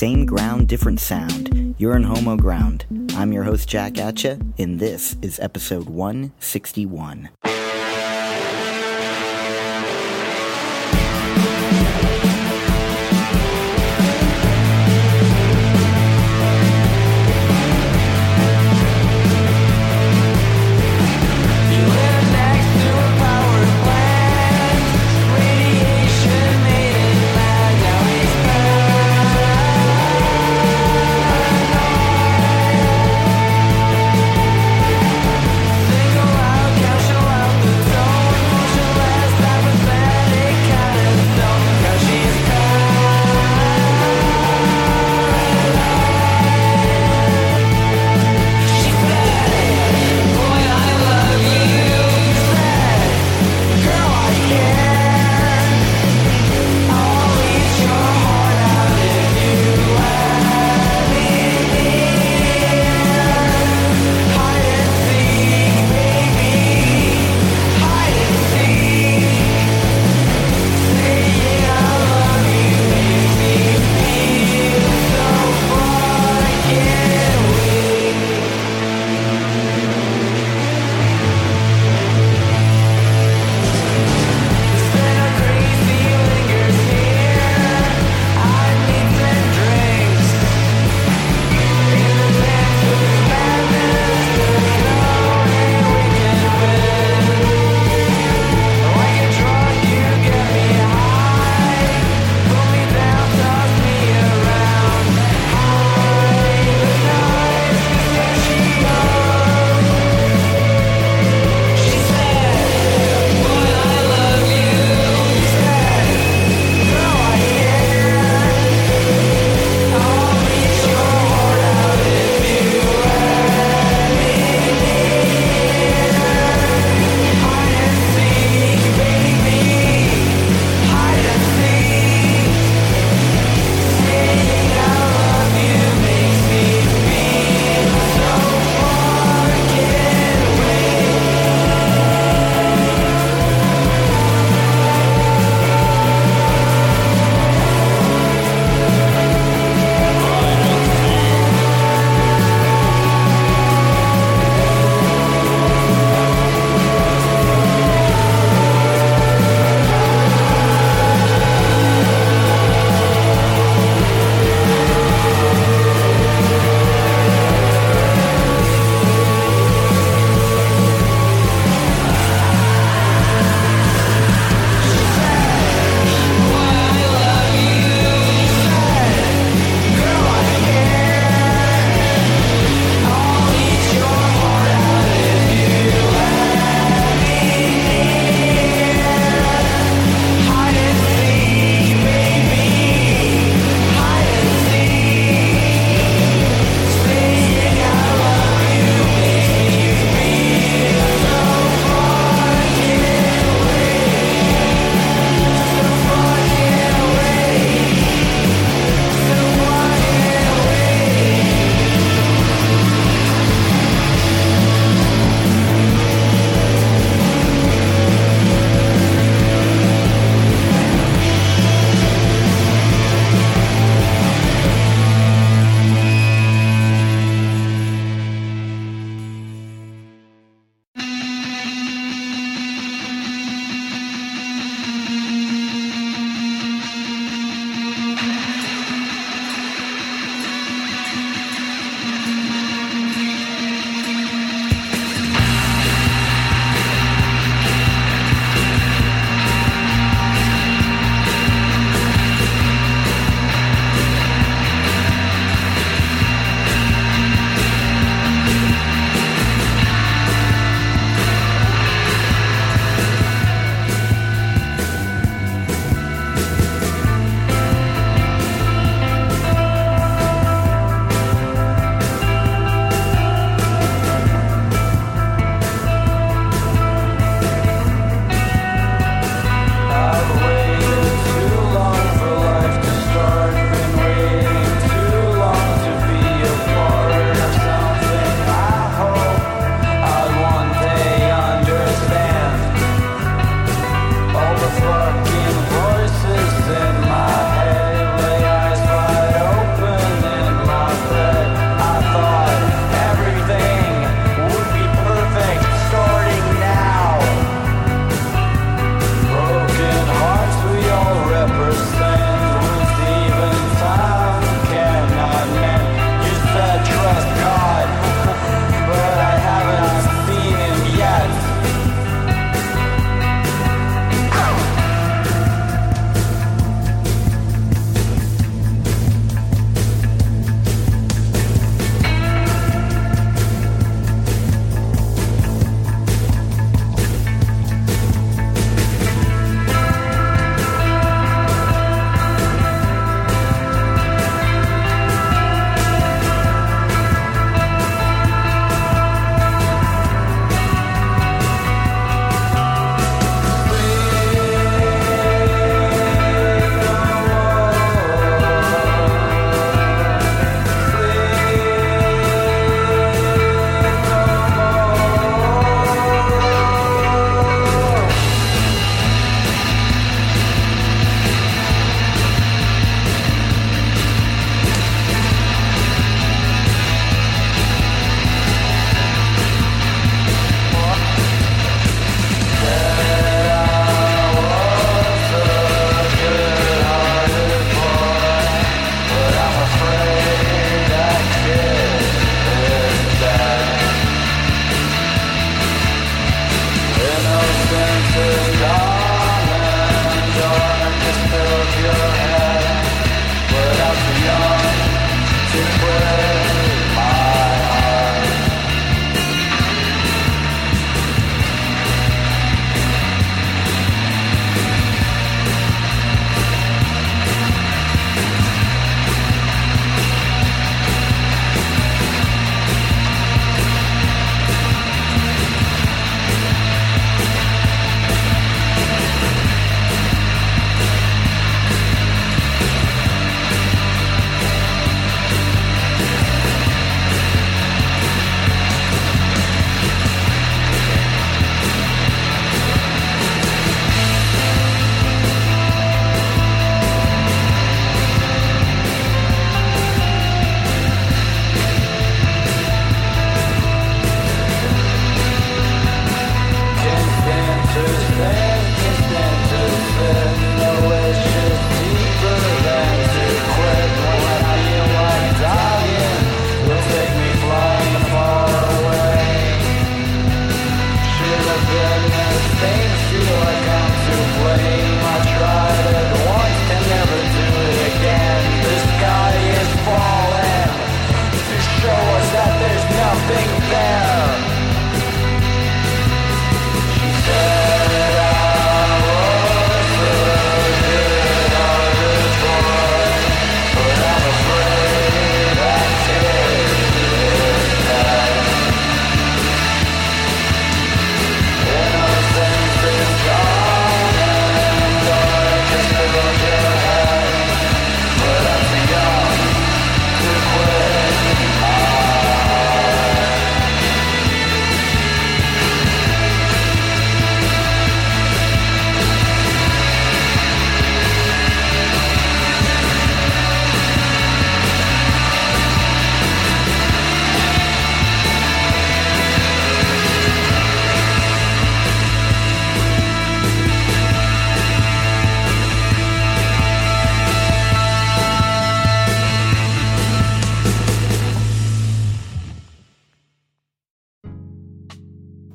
Same ground, different sound. You're in Homo Ground. I'm your host, Jack Atcha, and this is episode 161.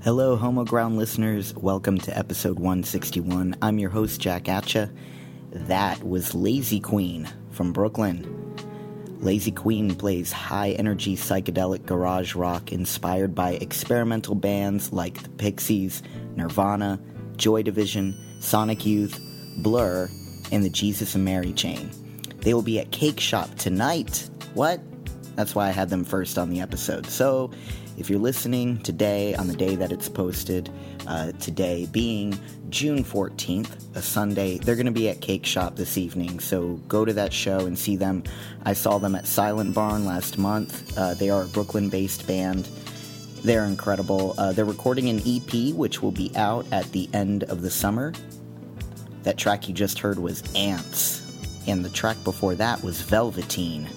Hello, Homo Ground listeners. Welcome to episode 161. I'm your host, Jack Atcha. That was Lazy Queen from Brooklyn. Lazy Queen plays high energy psychedelic garage rock inspired by experimental bands like the Pixies, Nirvana, Joy Division, Sonic Youth, Blur, and the Jesus and Mary chain. They will be at Cake Shop tonight. What? That's why I had them first on the episode. So, if you're listening today, on the day that it's posted, uh, today being June 14th, a Sunday, they're going to be at Cake Shop this evening. So go to that show and see them. I saw them at Silent Barn last month. Uh, they are a Brooklyn based band. They're incredible. Uh, they're recording an EP, which will be out at the end of the summer. That track you just heard was Ants, and the track before that was Velveteen.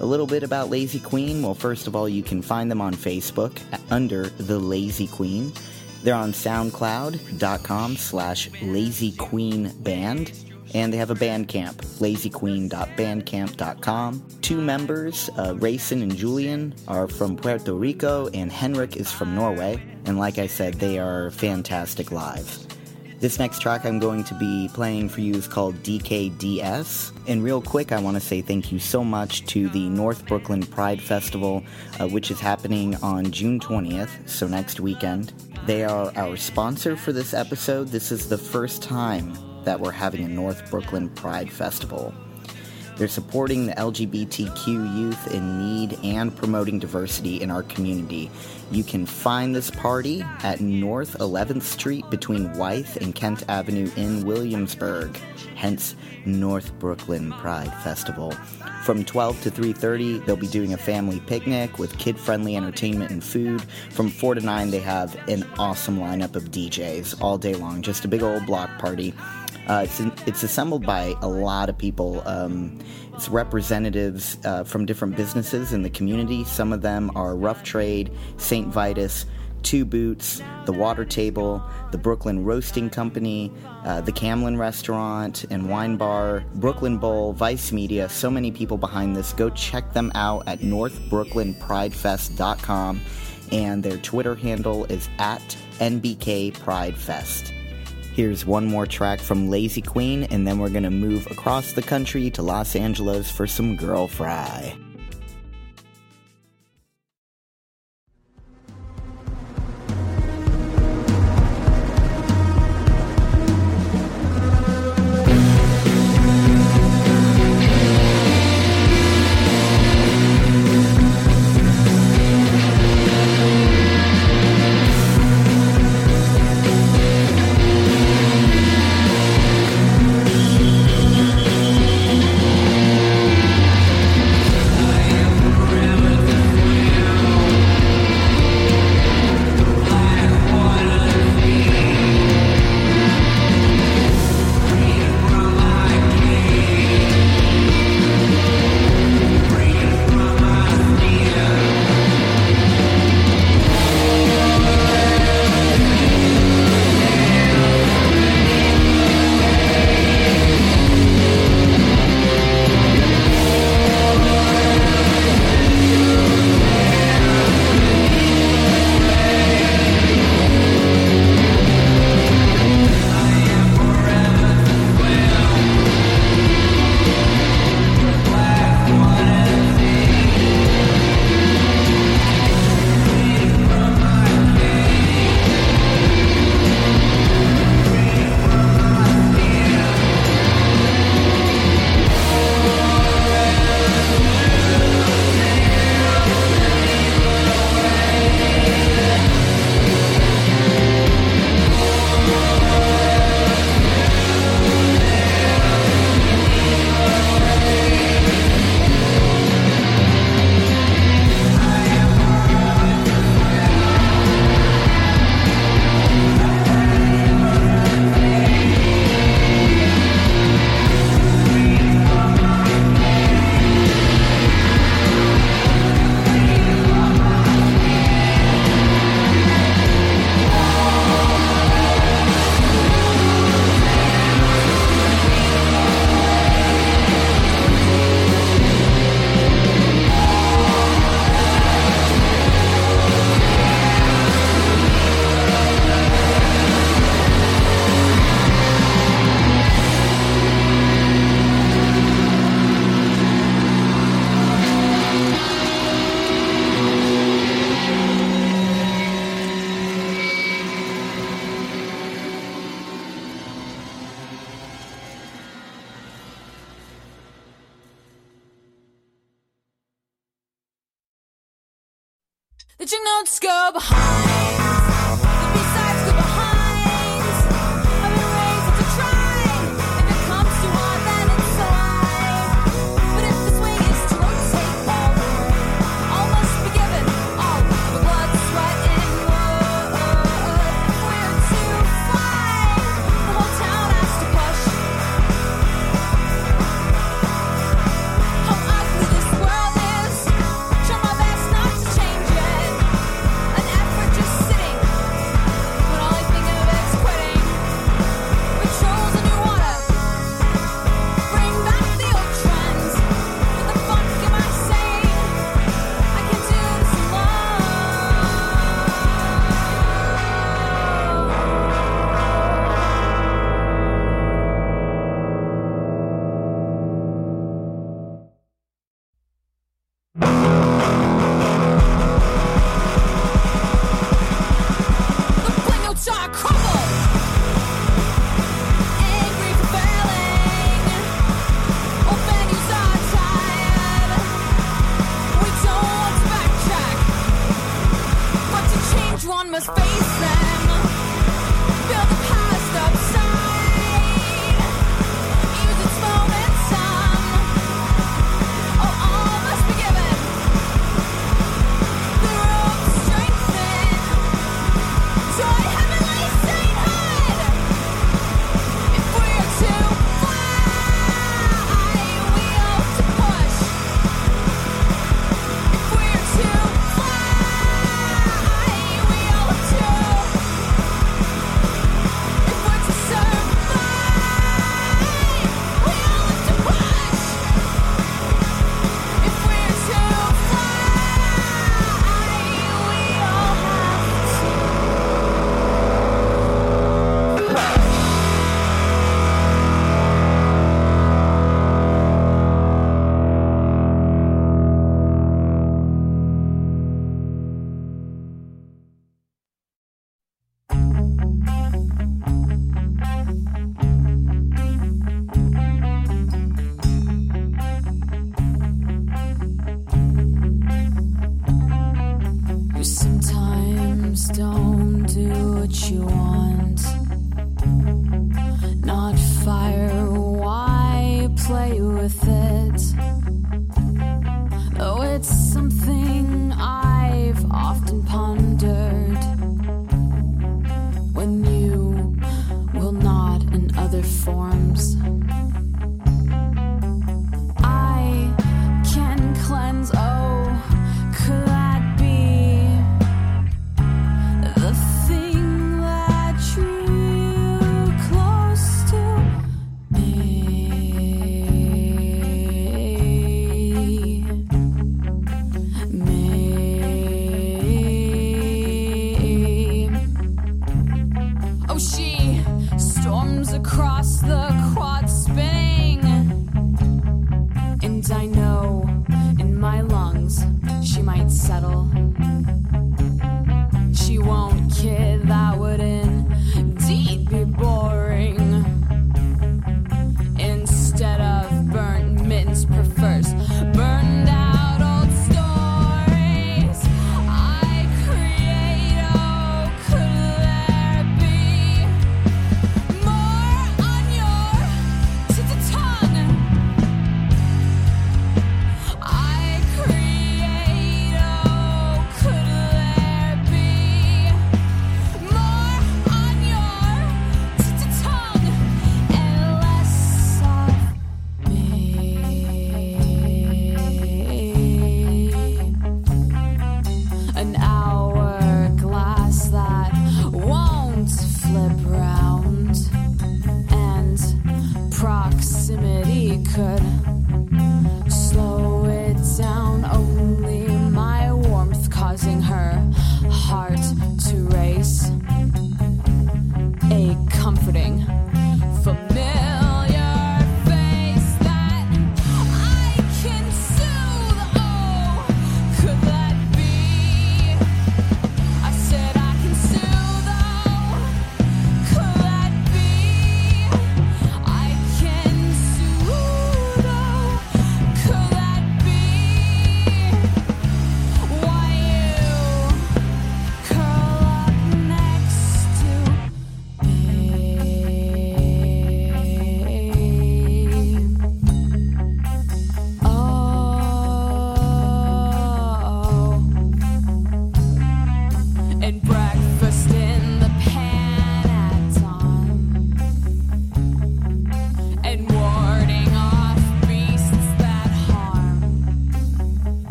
A little bit about Lazy Queen. Well, first of all, you can find them on Facebook under The Lazy Queen. They're on SoundCloud.com slash Lazy Queen Band. And they have a Bandcamp, lazyqueen.bandcamp.com. Two members, uh, Rayson and Julian, are from Puerto Rico, and Henrik is from Norway. And like I said, they are fantastic live. This next track I'm going to be playing for you is called DKDS. And real quick, I want to say thank you so much to the North Brooklyn Pride Festival, uh, which is happening on June 20th, so next weekend. They are our sponsor for this episode. This is the first time that we're having a North Brooklyn Pride Festival. They're supporting the LGBTQ youth in need and promoting diversity in our community. You can find this party at North 11th Street between Wythe and Kent Avenue in Williamsburg, hence North Brooklyn Pride Festival. From 12 to 3:30, they'll be doing a family picnic with kid-friendly entertainment and food. From 4 to 9, they have an awesome lineup of DJs all day long, just a big old block party. Uh, it's, it's assembled by a lot of people. Um, it's representatives uh, from different businesses in the community. Some of them are Rough Trade, St. Vitus, Two Boots, The Water Table, the Brooklyn Roasting Company, uh, the Camlin Restaurant and Wine Bar, Brooklyn Bowl, Vice Media. So many people behind this. Go check them out at northbrooklynpridefest.com and their Twitter handle is at NBK Pride Fest. Here's one more track from Lazy Queen, and then we're gonna move across the country to Los Angeles for some Girl Fry.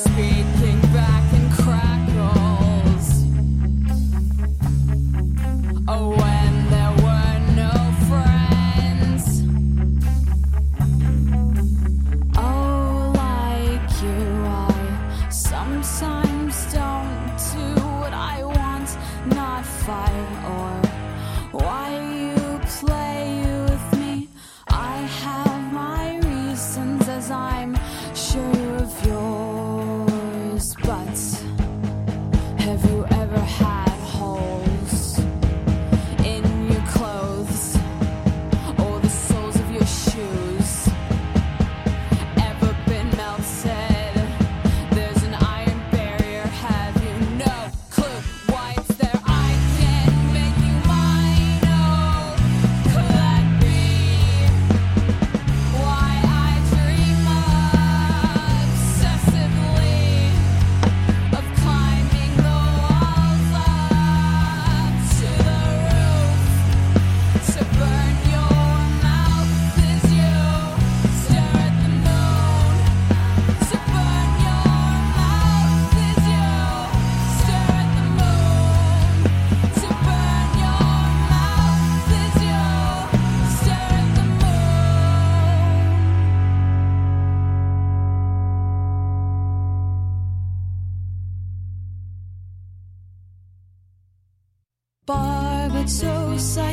speak.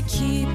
keep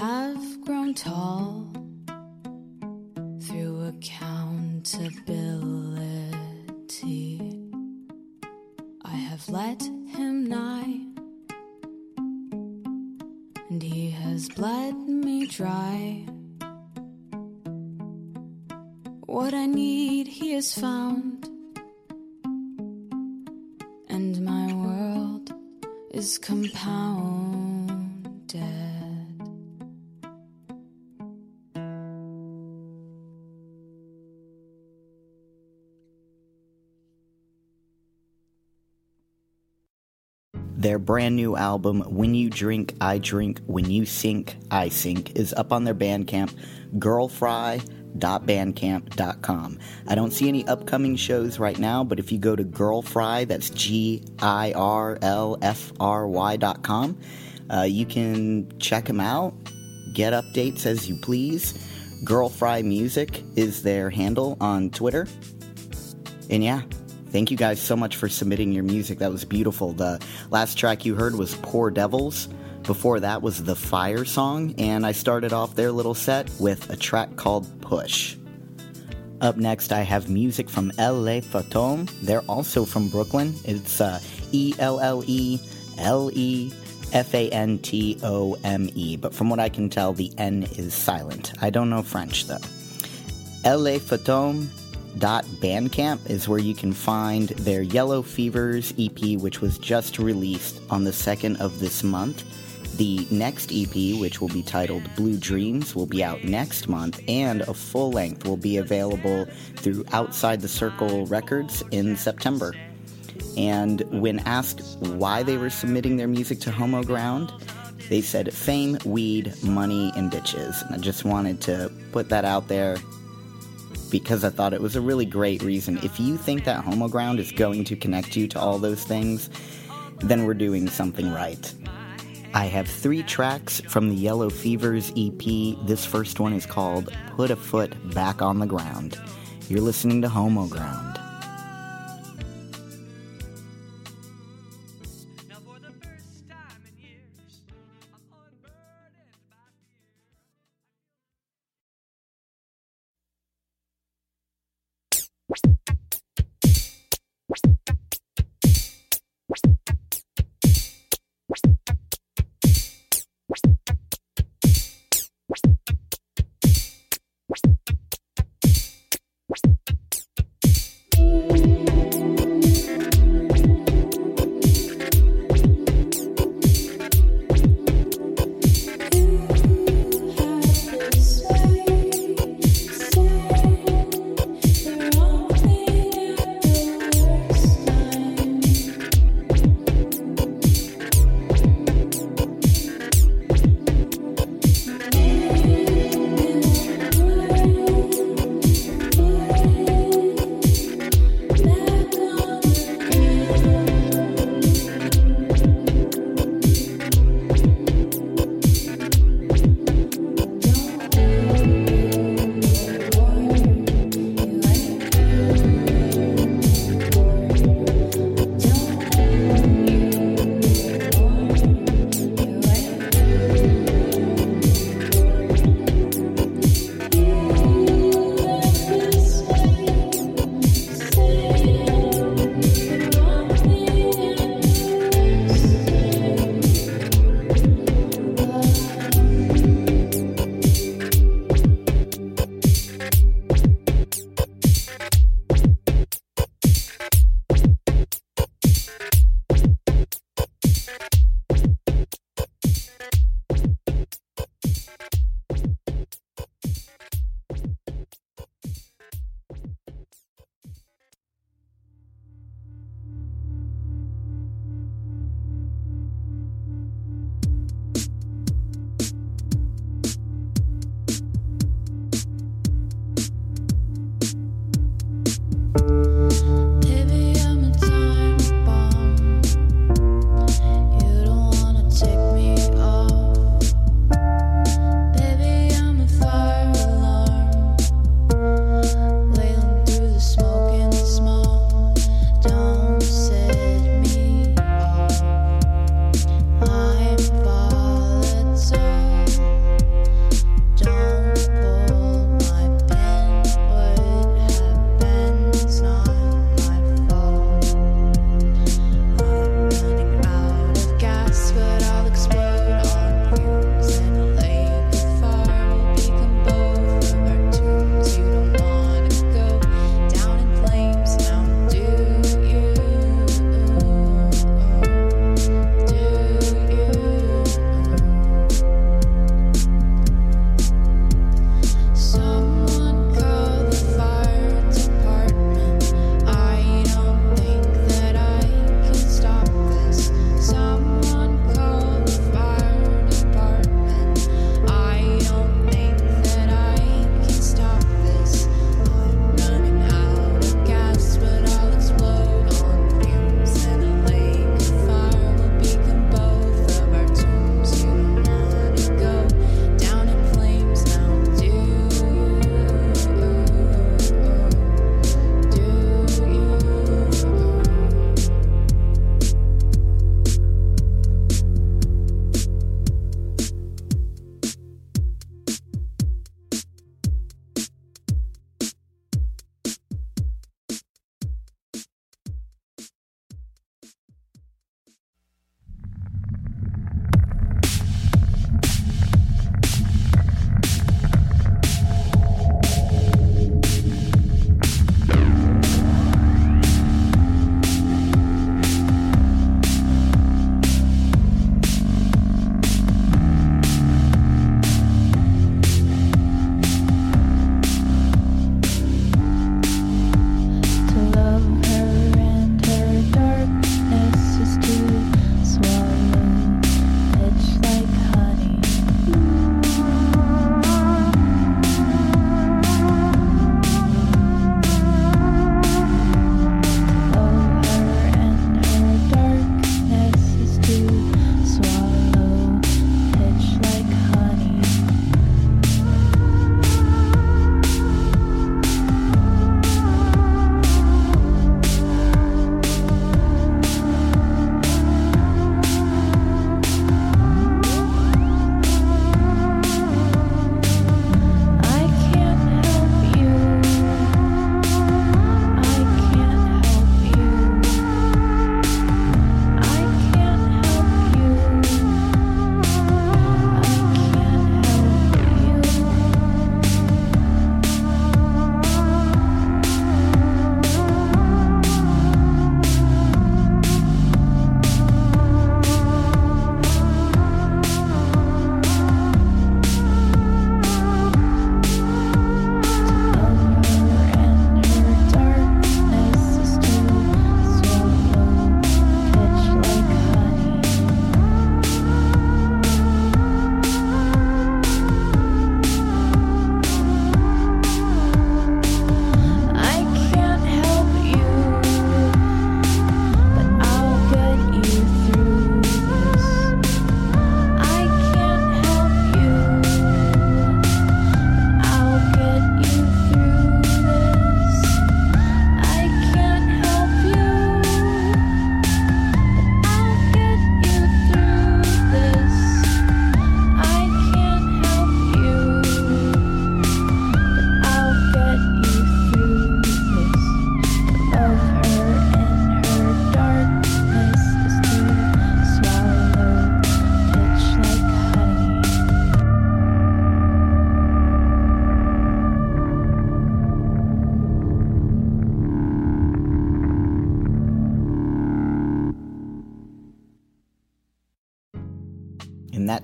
have grown tall through accountability. I have let him nigh, and he has bled me dry. What I need, he has found, and my world is compound. brand new album, When You Drink, I Drink, When You Sink, I Sink, is up on their Bandcamp, girlfry.bandcamp.com. I don't see any upcoming shows right now, but if you go to girlfry, that's G I R L F R Y.com, uh, you can check them out, get updates as you please. Girlfry Music is their handle on Twitter. And yeah, thank you guys so much for submitting your music. That was beautiful. The last track you heard was Poor Devils. Before that was the Fire song, and I started off their little set with a track called Push. Up next, I have music from LA Fatome. They're also from Brooklyn. It's uh, E L L E L E F A N T O M E, but from what I can tell, the N is silent. I don't know French though. LA Fatome Bandcamp is where you can find their Yellow Fevers EP, which was just released on the 2nd of this month. The next EP, which will be titled Blue Dreams, will be out next month, and a full length will be available through Outside the Circle Records in September. And when asked why they were submitting their music to Homo Ground, they said fame, weed, money, and bitches. And I just wanted to put that out there because I thought it was a really great reason. If you think that Homo Ground is going to connect you to all those things, then we're doing something right. I have three tracks from the Yellow Fevers EP. This first one is called Put a Foot Back on the Ground. You're listening to Homo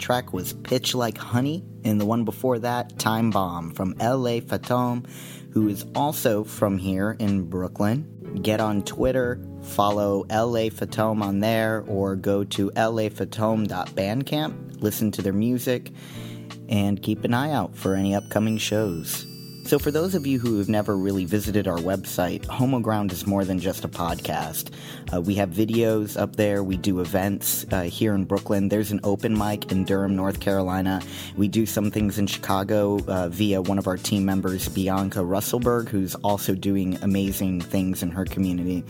track was Pitch Like Honey, and the one before that, Time Bomb from LA Fatome, who is also from here in Brooklyn. Get on Twitter, follow LA Fatome on there, or go to lafatome.bandcamp, listen to their music, and keep an eye out for any upcoming shows. So, for those of you who have never really visited our website, Homo Ground is more than just a podcast. Uh, we have videos up there. We do events uh, here in Brooklyn. There's an open mic in Durham, North Carolina. We do some things in Chicago uh, via one of our team members, Bianca Russellberg, who's also doing amazing things in her community.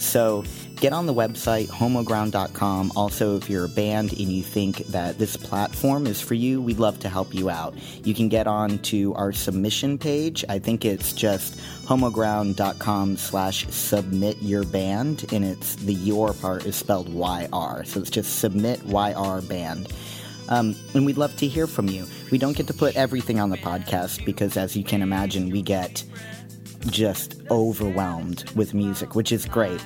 So get on the website, homoground.com. Also, if you're a band and you think that this platform is for you, we'd love to help you out. You can get on to our submission page. I think it's just homoground.com slash submit your band, and it's the your part is spelled YR. So it's just submit YR band. Um, and we'd love to hear from you. We don't get to put everything on the podcast because, as you can imagine, we get just overwhelmed with music, which is great.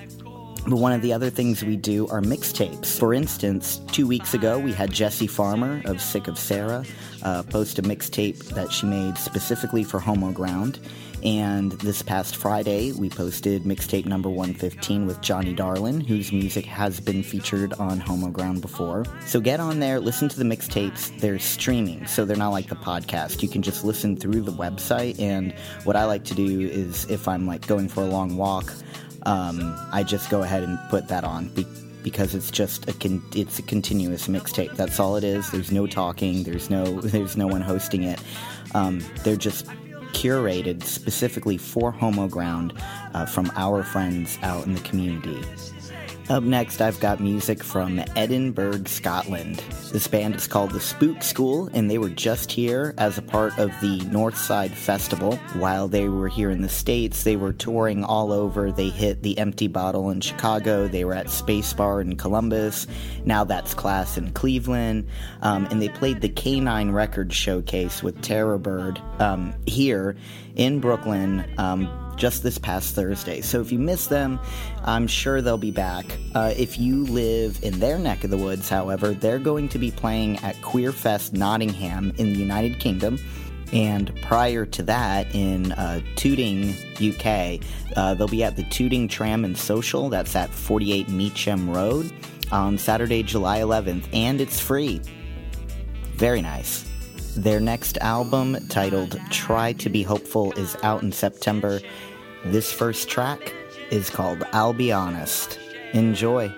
But one of the other things we do are mixtapes. For instance, two weeks ago, we had Jessie Farmer of Sick of Sarah uh, post a mixtape that she made specifically for Homo Ground. And this past Friday, we posted mixtape number 115 with Johnny Darlin, whose music has been featured on Homo Ground before. So get on there, listen to the mixtapes. They're streaming, so they're not like the podcast. You can just listen through the website. And what I like to do is if I'm like going for a long walk, um, I just go ahead and put that on be- because it's just a con- it's a continuous mixtape. That's all it is. There's no talking. There's no there's no one hosting it. Um, they're just curated specifically for Homo Ground uh, from our friends out in the community. Up next, I've got music from Edinburgh, Scotland. This band is called the Spook School, and they were just here as a part of the Northside Festival. While they were here in the States, they were touring all over. They hit the Empty Bottle in Chicago, they were at Space Bar in Columbus, now that's Class in Cleveland, um, and they played the Kanine Record Showcase with Terror Bird um, here in Brooklyn. Um, just this past Thursday. So if you miss them, I'm sure they'll be back. Uh, if you live in their neck of the woods, however, they're going to be playing at Queerfest Nottingham in the United Kingdom. And prior to that, in uh, Tooting, UK, uh, they'll be at the Tooting Tram and Social. That's at 48 Mitcham Road on Saturday, July 11th, and it's free. Very nice. Their next album, titled Try to Be Hopeful, is out in September. This first track is called I'll Be Honest. Enjoy.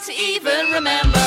To even remember.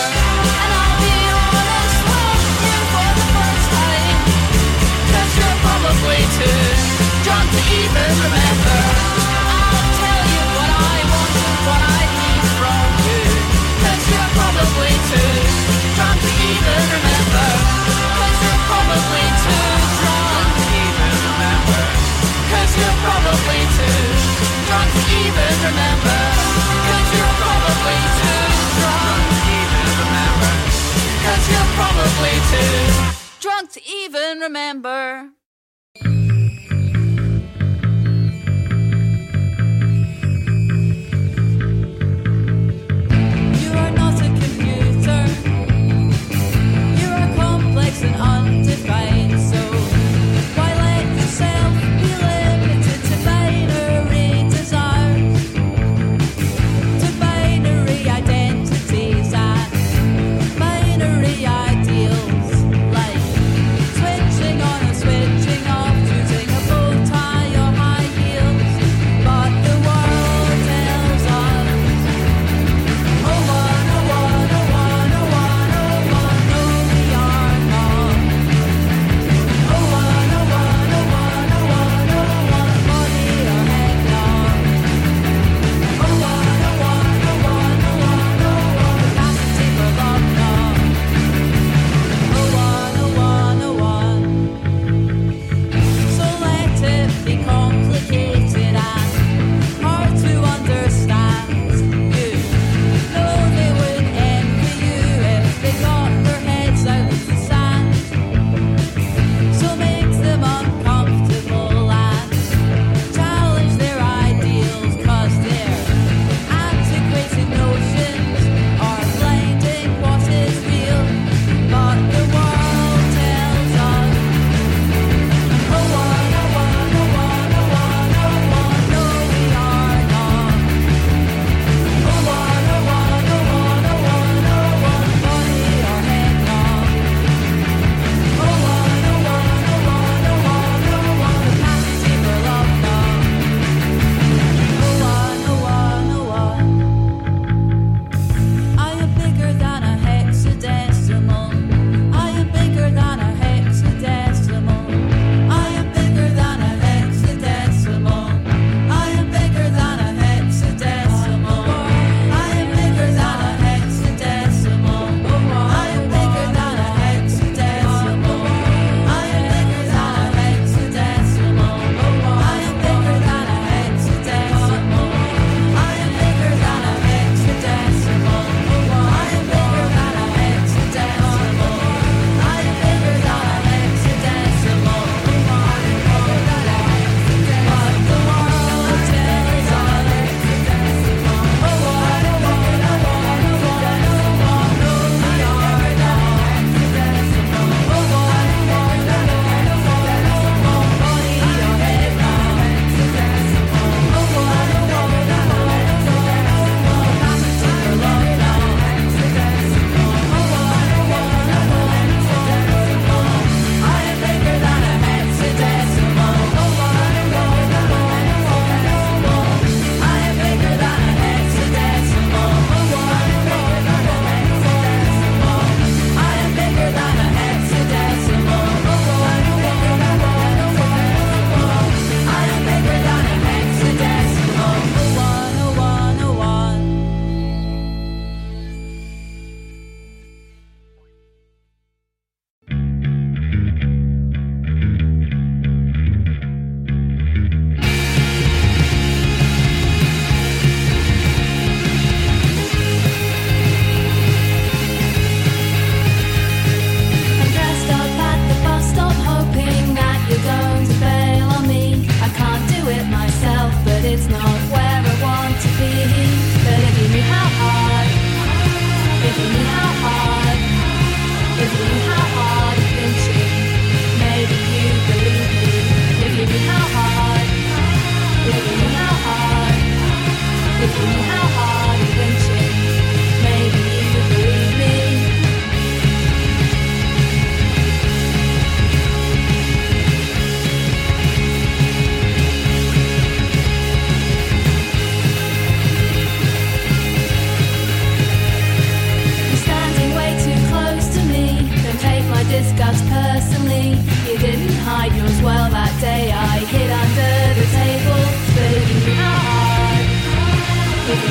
yours. Well, that day I hid under the table, but you knew how hard,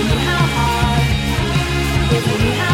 knew how hard, knew how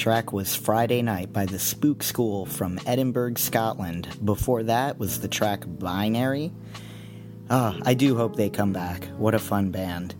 track was Friday Night by the Spook School from Edinburgh, Scotland. Before that was the track Binary. Ah, I do hope they come back. What a fun band.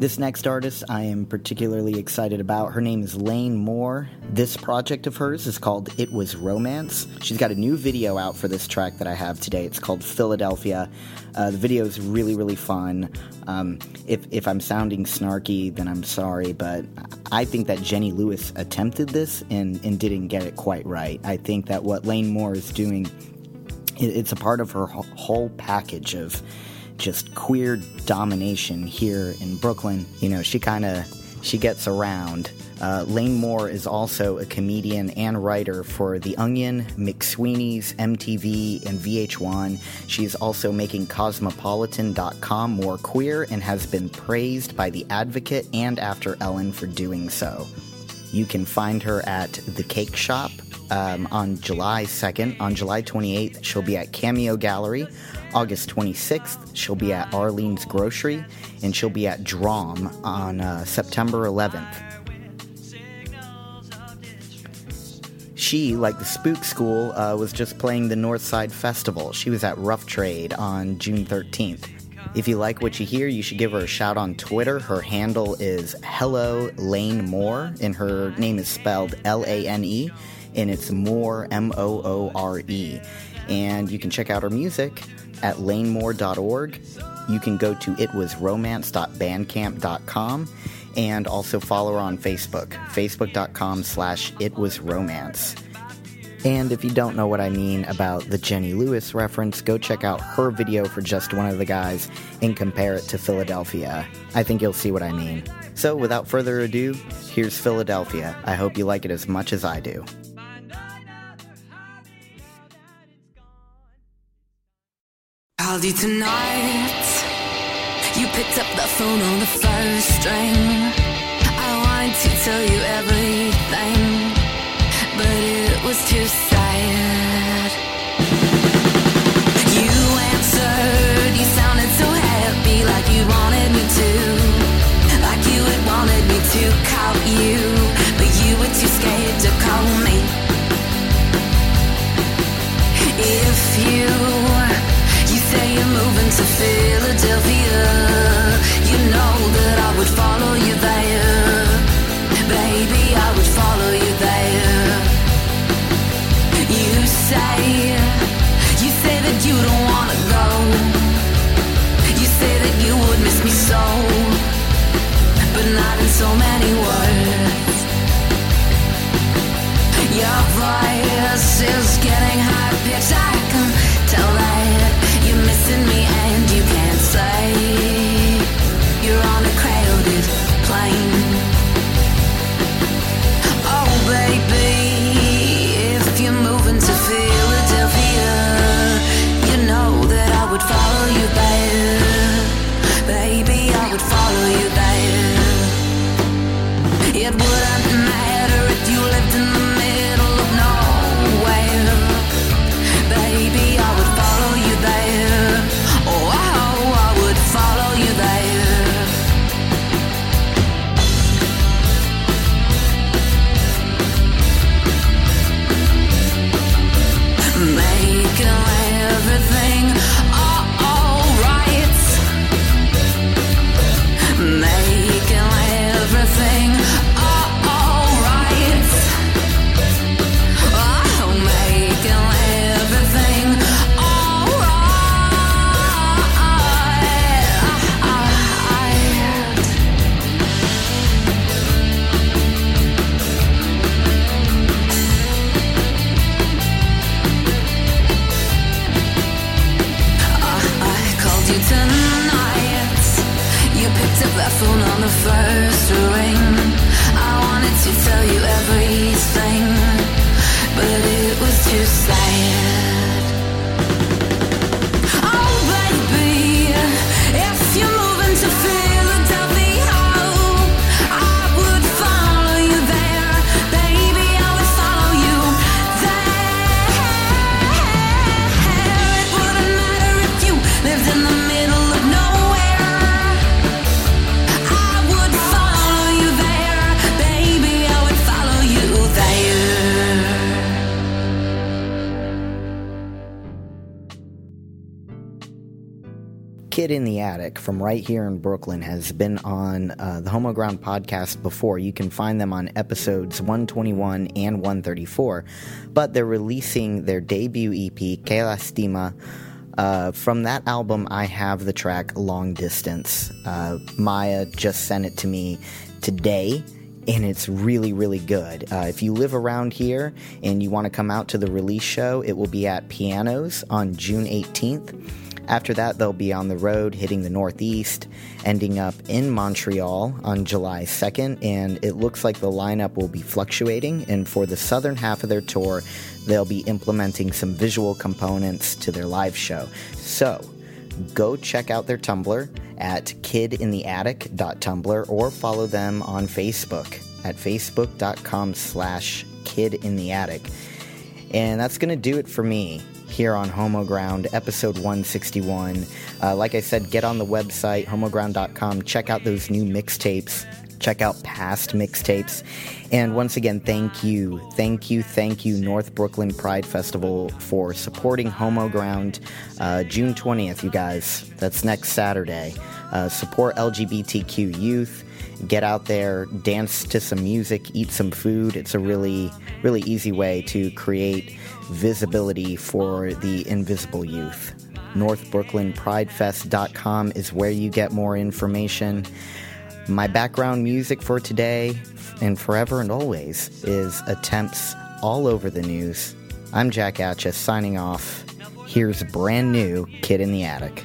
This next artist I am particularly excited about. Her name is Lane Moore. This project of hers is called It Was Romance. She's got a new video out for this track that I have today. It's called Philadelphia. Uh, the video is really, really fun. Um, if, if I'm sounding snarky, then I'm sorry, but I think that Jenny Lewis attempted this and, and didn't get it quite right. I think that what Lane Moore is doing, it, it's a part of her whole package of just queer domination here in Brooklyn. You know, she kind of she gets around. Uh, Lane Moore is also a comedian and writer for The Onion, McSweeney's, MTV, and VH1. She's also making Cosmopolitan.com more queer and has been praised by The Advocate and After Ellen for doing so. You can find her at The Cake Shop um, on July 2nd. On July 28th, she'll be at Cameo Gallery. August 26th, she'll be at Arlene's Grocery. And she'll be at Drom on uh, September 11th. She, like the Spook School, uh, was just playing the Northside Festival. She was at Rough Trade on June 13th. If you like what you hear, you should give her a shout on Twitter. Her handle is Hello Lane Moore, and her name is spelled L A N E, and it's Moore M O O R E. And you can check out her music at lanemoore.org. You can go to itwasromance.bandcamp.com and also follow her on Facebook, facebook.com slash itwasromance. And if you don't know what I mean about the Jenny Lewis reference, go check out her video for just one of the guys and compare it to Philadelphia. I think you'll see what I mean. So without further ado, here's Philadelphia. I hope you like it as much as I do. Called you tonight. You picked up the phone on the first string. I wanted to tell you everything, but it was too sad. You answered, you sounded so happy, like you wanted me to. Like you had wanted me to call you, but you were too scared to call me. If you you're moving to Philadelphia, you know that I would follow you there. Baby, I would follow you there. You say, you say that you don't wanna go. You say that you would miss me so, but not in so many words. Your voice is getting high pitched. I can tell that you're me, and you can't say from right here in Brooklyn has been on uh, the Homo Ground podcast before. You can find them on episodes 121 and 134, but they're releasing their debut EP, Que Lastima. Uh, from that album, I have the track Long Distance. Uh, Maya just sent it to me today and it's really, really good. Uh, if you live around here and you want to come out to the release show, it will be at Pianos on June 18th. After that, they'll be on the road hitting the Northeast, ending up in Montreal on July 2nd, and it looks like the lineup will be fluctuating. And for the southern half of their tour, they'll be implementing some visual components to their live show. So, go check out their Tumblr at kidintheattic.tumblr or follow them on Facebook at facebook.com slash kidintheattic. And that's going to do it for me here on Homo Ground, episode 161. Uh, like I said, get on the website, homoground.com, check out those new mixtapes, check out past mixtapes. And once again, thank you, thank you, thank you, North Brooklyn Pride Festival, for supporting Homo Ground. Uh, June 20th, you guys, that's next Saturday. Uh, support LGBTQ youth. Get out there, dance to some music, eat some food. It's a really, really easy way to create visibility for the invisible youth. NorthBrooklynPrideFest.com is where you get more information. My background music for today and forever and always is attempts all over the news. I'm Jack Atcha signing off. Here's brand new Kid in the Attic.